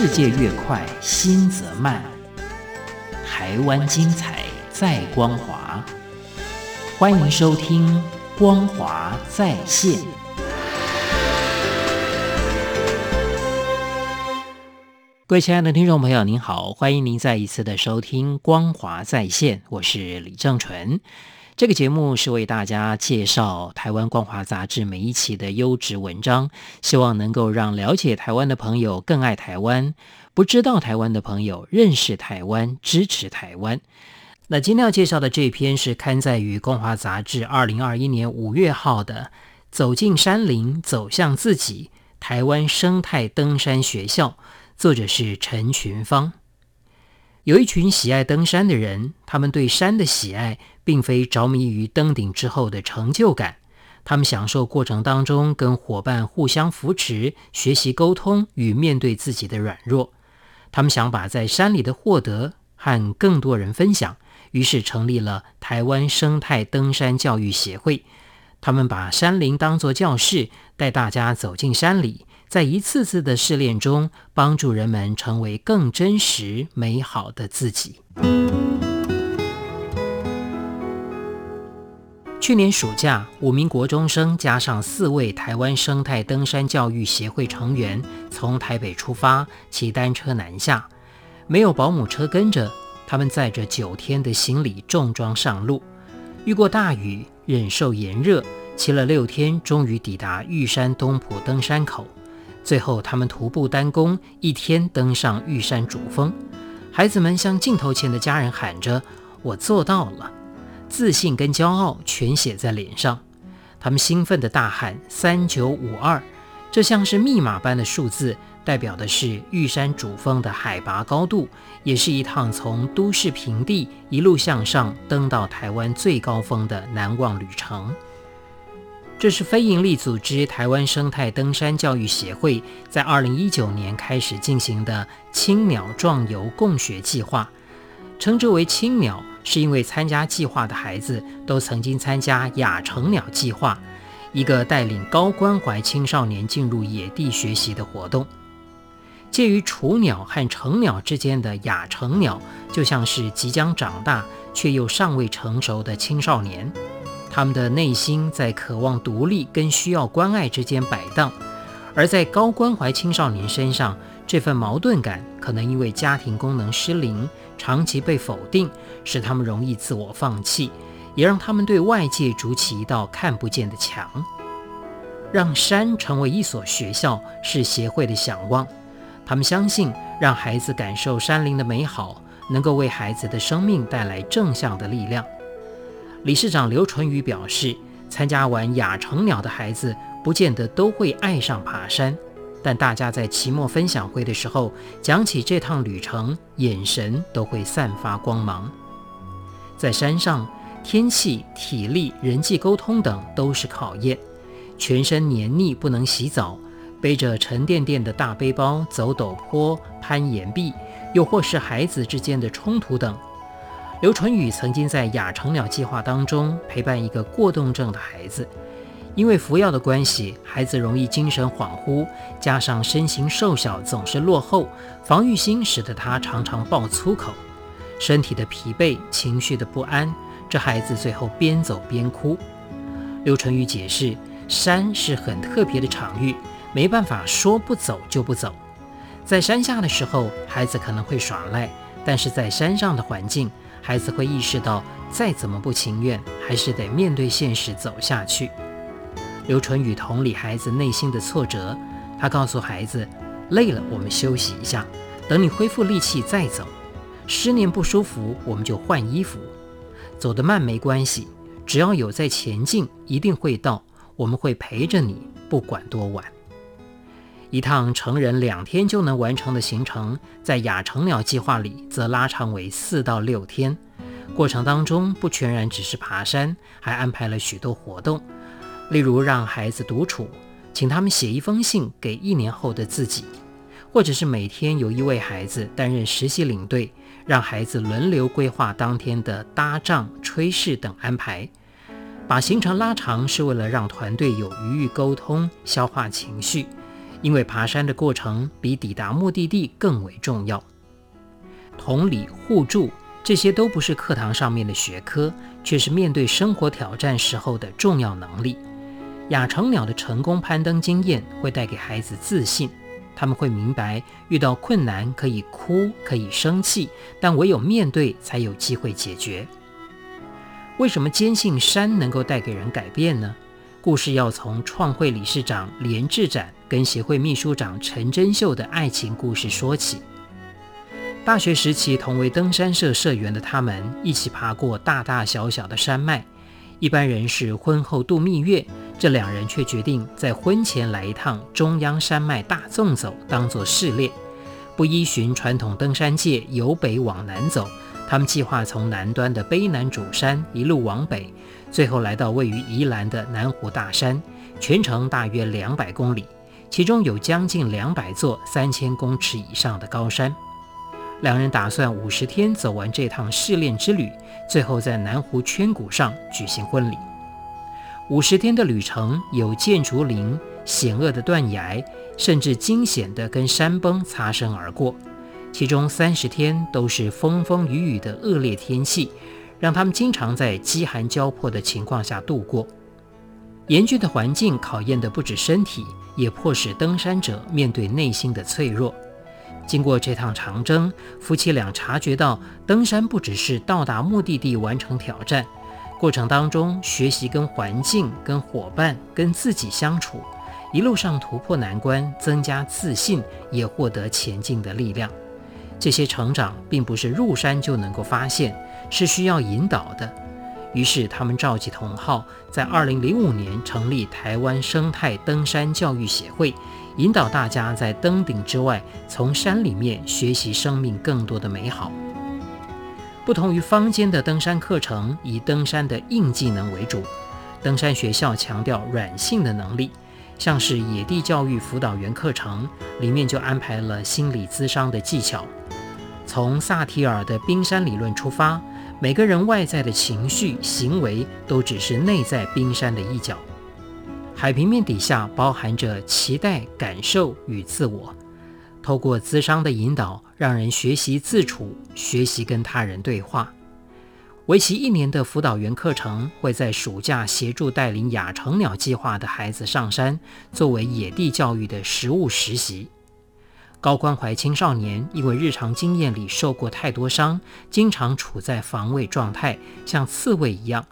世界越快，心则慢。台湾精彩，在光华。欢迎收听《光华在线》。各位亲爱的听众朋友，您好，欢迎您再一次的收听《光华在线》，我是李正纯。这个节目是为大家介绍台湾光华杂志每一期的优质文章，希望能够让了解台湾的朋友更爱台湾，不知道台湾的朋友认识台湾，支持台湾。那今天要介绍的这篇是刊载于光华杂志二零二一年五月号的《走进山林，走向自己：台湾生态登山学校》，作者是陈群芳。有一群喜爱登山的人，他们对山的喜爱，并非着迷于登顶之后的成就感，他们享受过程当中跟伙伴互相扶持、学习沟通与面对自己的软弱。他们想把在山里的获得和更多人分享，于是成立了台湾生态登山教育协会。他们把山林当作教室，带大家走进山里。在一次次的试炼中，帮助人们成为更真实、美好的自己。去年暑假，五名国中生加上四位台湾生态登山教育协会成员，从台北出发，骑单车南下。没有保姆车跟着，他们载着九天的行李重装上路，遇过大雨，忍受炎热，骑了六天，终于抵达玉山东埔登山口。最后，他们徒步单攻，一天登上玉山主峰。孩子们向镜头前的家人喊着：“我做到了！”自信跟骄傲全写在脸上。他们兴奋地大喊：“三九五二！”这像是密码般的数字，代表的是玉山主峰的海拔高度，也是一趟从都市平地一路向上登到台湾最高峰的难忘旅程。这是非营利组织台湾生态登山教育协会在二零一九年开始进行的青鸟壮游共学计划，称之为青鸟，是因为参加计划的孩子都曾经参加亚成鸟计划，一个带领高关怀青少年进入野地学习的活动。介于雏鸟和成鸟之间的亚成鸟，就像是即将长大却又尚未成熟的青少年。他们的内心在渴望独立跟需要关爱之间摆荡，而在高关怀青少年身上，这份矛盾感可能因为家庭功能失灵、长期被否定，使他们容易自我放弃，也让他们对外界筑起一道看不见的墙。让山成为一所学校是协会的想望，他们相信让孩子感受山林的美好，能够为孩子的生命带来正向的力量。理事长刘纯宇表示，参加完亚成鸟的孩子不见得都会爱上爬山，但大家在期末分享会的时候讲起这趟旅程，眼神都会散发光芒。在山上，天气、体力、人际沟通等都是考验，全身黏腻不能洗澡，背着沉甸甸的大背包走陡坡、攀岩壁，又或是孩子之间的冲突等。刘纯宇曾经在亚成鸟计划当中陪伴一个过动症的孩子，因为服药的关系，孩子容易精神恍惚，加上身形瘦小，总是落后，防御心使得他常常爆粗口，身体的疲惫，情绪的不安，这孩子最后边走边哭。刘纯宇解释，山是很特别的场域，没办法说不走就不走，在山下的时候，孩子可能会耍赖，但是在山上的环境。孩子会意识到，再怎么不情愿，还是得面对现实走下去。刘纯宇同理孩子内心的挫折，他告诉孩子：“累了，我们休息一下，等你恢复力气再走。十年不舒服，我们就换衣服。走得慢没关系，只要有在前进，一定会到。我们会陪着你，不管多晚。”一趟成人两天就能完成的行程，在亚成鸟计划里则拉长为四到六天。过程当中不全然只是爬山，还安排了许多活动，例如让孩子独处，请他们写一封信给一年后的自己，或者是每天有一位孩子担任实习领队，让孩子轮流规划当天的搭帐、炊事等安排。把行程拉长是为了让团队有余裕沟通、消化情绪。因为爬山的过程比抵达目的地更为重要。同理互助，这些都不是课堂上面的学科，却是面对生活挑战时候的重要能力。亚成鸟的成功攀登经验会带给孩子自信，他们会明白遇到困难可以哭，可以生气，但唯有面对才有机会解决。为什么坚信山能够带给人改变呢？故事要从创会理事长连志展跟协会秘书长陈真秀的爱情故事说起。大学时期同为登山社社员的他们，一起爬过大大小小的山脉。一般人是婚后度蜜月，这两人却决定在婚前来一趟中央山脉大纵走，当作试炼。不依循传统登山界由北往南走，他们计划从南端的卑南主山一路往北，最后来到位于宜兰的南湖大山，全程大约两百公里，其中有将近两百座三千公尺以上的高山。两人打算五十天走完这趟试炼之旅，最后在南湖圈谷上举行婚礼。五十天的旅程有箭竹林、险恶的断崖，甚至惊险的跟山崩擦身而过。其中三十天都是风风雨雨的恶劣天气，让他们经常在饥寒交迫的情况下度过。严峻的环境考验的不止身体，也迫使登山者面对内心的脆弱。经过这趟长征，夫妻俩察觉到，登山不只是到达目的地完成挑战，过程当中学习跟环境、跟伙伴、跟自己相处，一路上突破难关，增加自信，也获得前进的力量。这些成长并不是入山就能够发现，是需要引导的。于是他们召集同好，在2005年成立台湾生态登山教育协会。引导大家在登顶之外，从山里面学习生命更多的美好。不同于坊间的登山课程，以登山的硬技能为主，登山学校强调软性的能力，像是野地教育辅导员课程里面就安排了心理咨商的技巧。从萨提尔的冰山理论出发，每个人外在的情绪、行为都只是内在冰山的一角。海平面底下包含着期待、感受与自我。透过咨商的引导，让人学习自处，学习跟他人对话。为期一年的辅导员课程会在暑假协助带领亚成鸟计划的孩子上山，作为野地教育的实务实习。高关怀青少年因为日常经验里受过太多伤，经常处在防卫状态，像刺猬一样。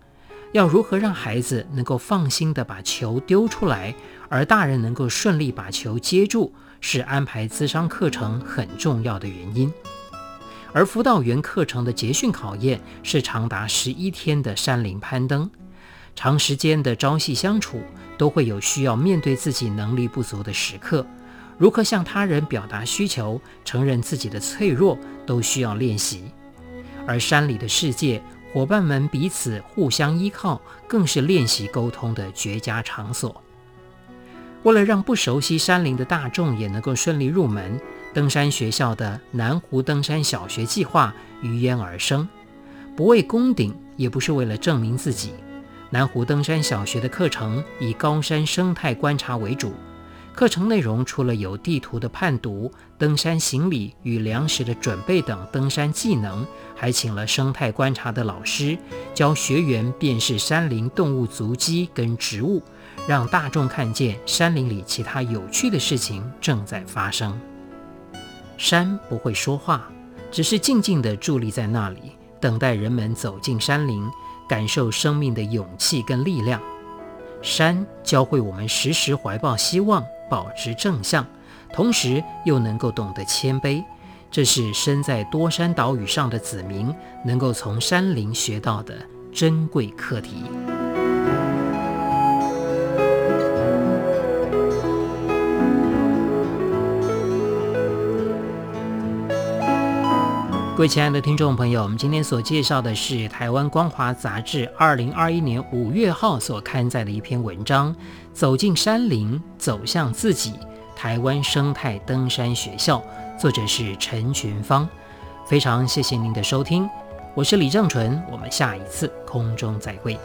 要如何让孩子能够放心地把球丢出来，而大人能够顺利把球接住，是安排咨商课程很重要的原因。而辅导员课程的结训考验是长达十一天的山林攀登，长时间的朝夕相处，都会有需要面对自己能力不足的时刻，如何向他人表达需求，承认自己的脆弱，都需要练习。而山里的世界。伙伴们彼此互相依靠，更是练习沟通的绝佳场所。为了让不熟悉山林的大众也能够顺利入门，登山学校的南湖登山小学计划于焉而生。不为攻顶，也不是为了证明自己。南湖登山小学的课程以高山生态观察为主。课程内容除了有地图的判读、登山行李与粮食的准备等登山技能，还请了生态观察的老师教学员辨识山林动物足迹跟植物，让大众看见山林里其他有趣的事情正在发生。山不会说话，只是静静地伫立在那里，等待人们走进山林，感受生命的勇气跟力量。山教会我们时时怀抱希望。保持正向，同时又能够懂得谦卑，这是身在多山岛屿上的子民能够从山林学到的珍贵课题。各位亲爱的听众朋友，我们今天所介绍的是台湾光华杂志二零二一年五月号所刊载的一篇文章《走进山林，走向自己》，台湾生态登山学校，作者是陈群芳。非常谢谢您的收听，我是李正淳，我们下一次空中再会。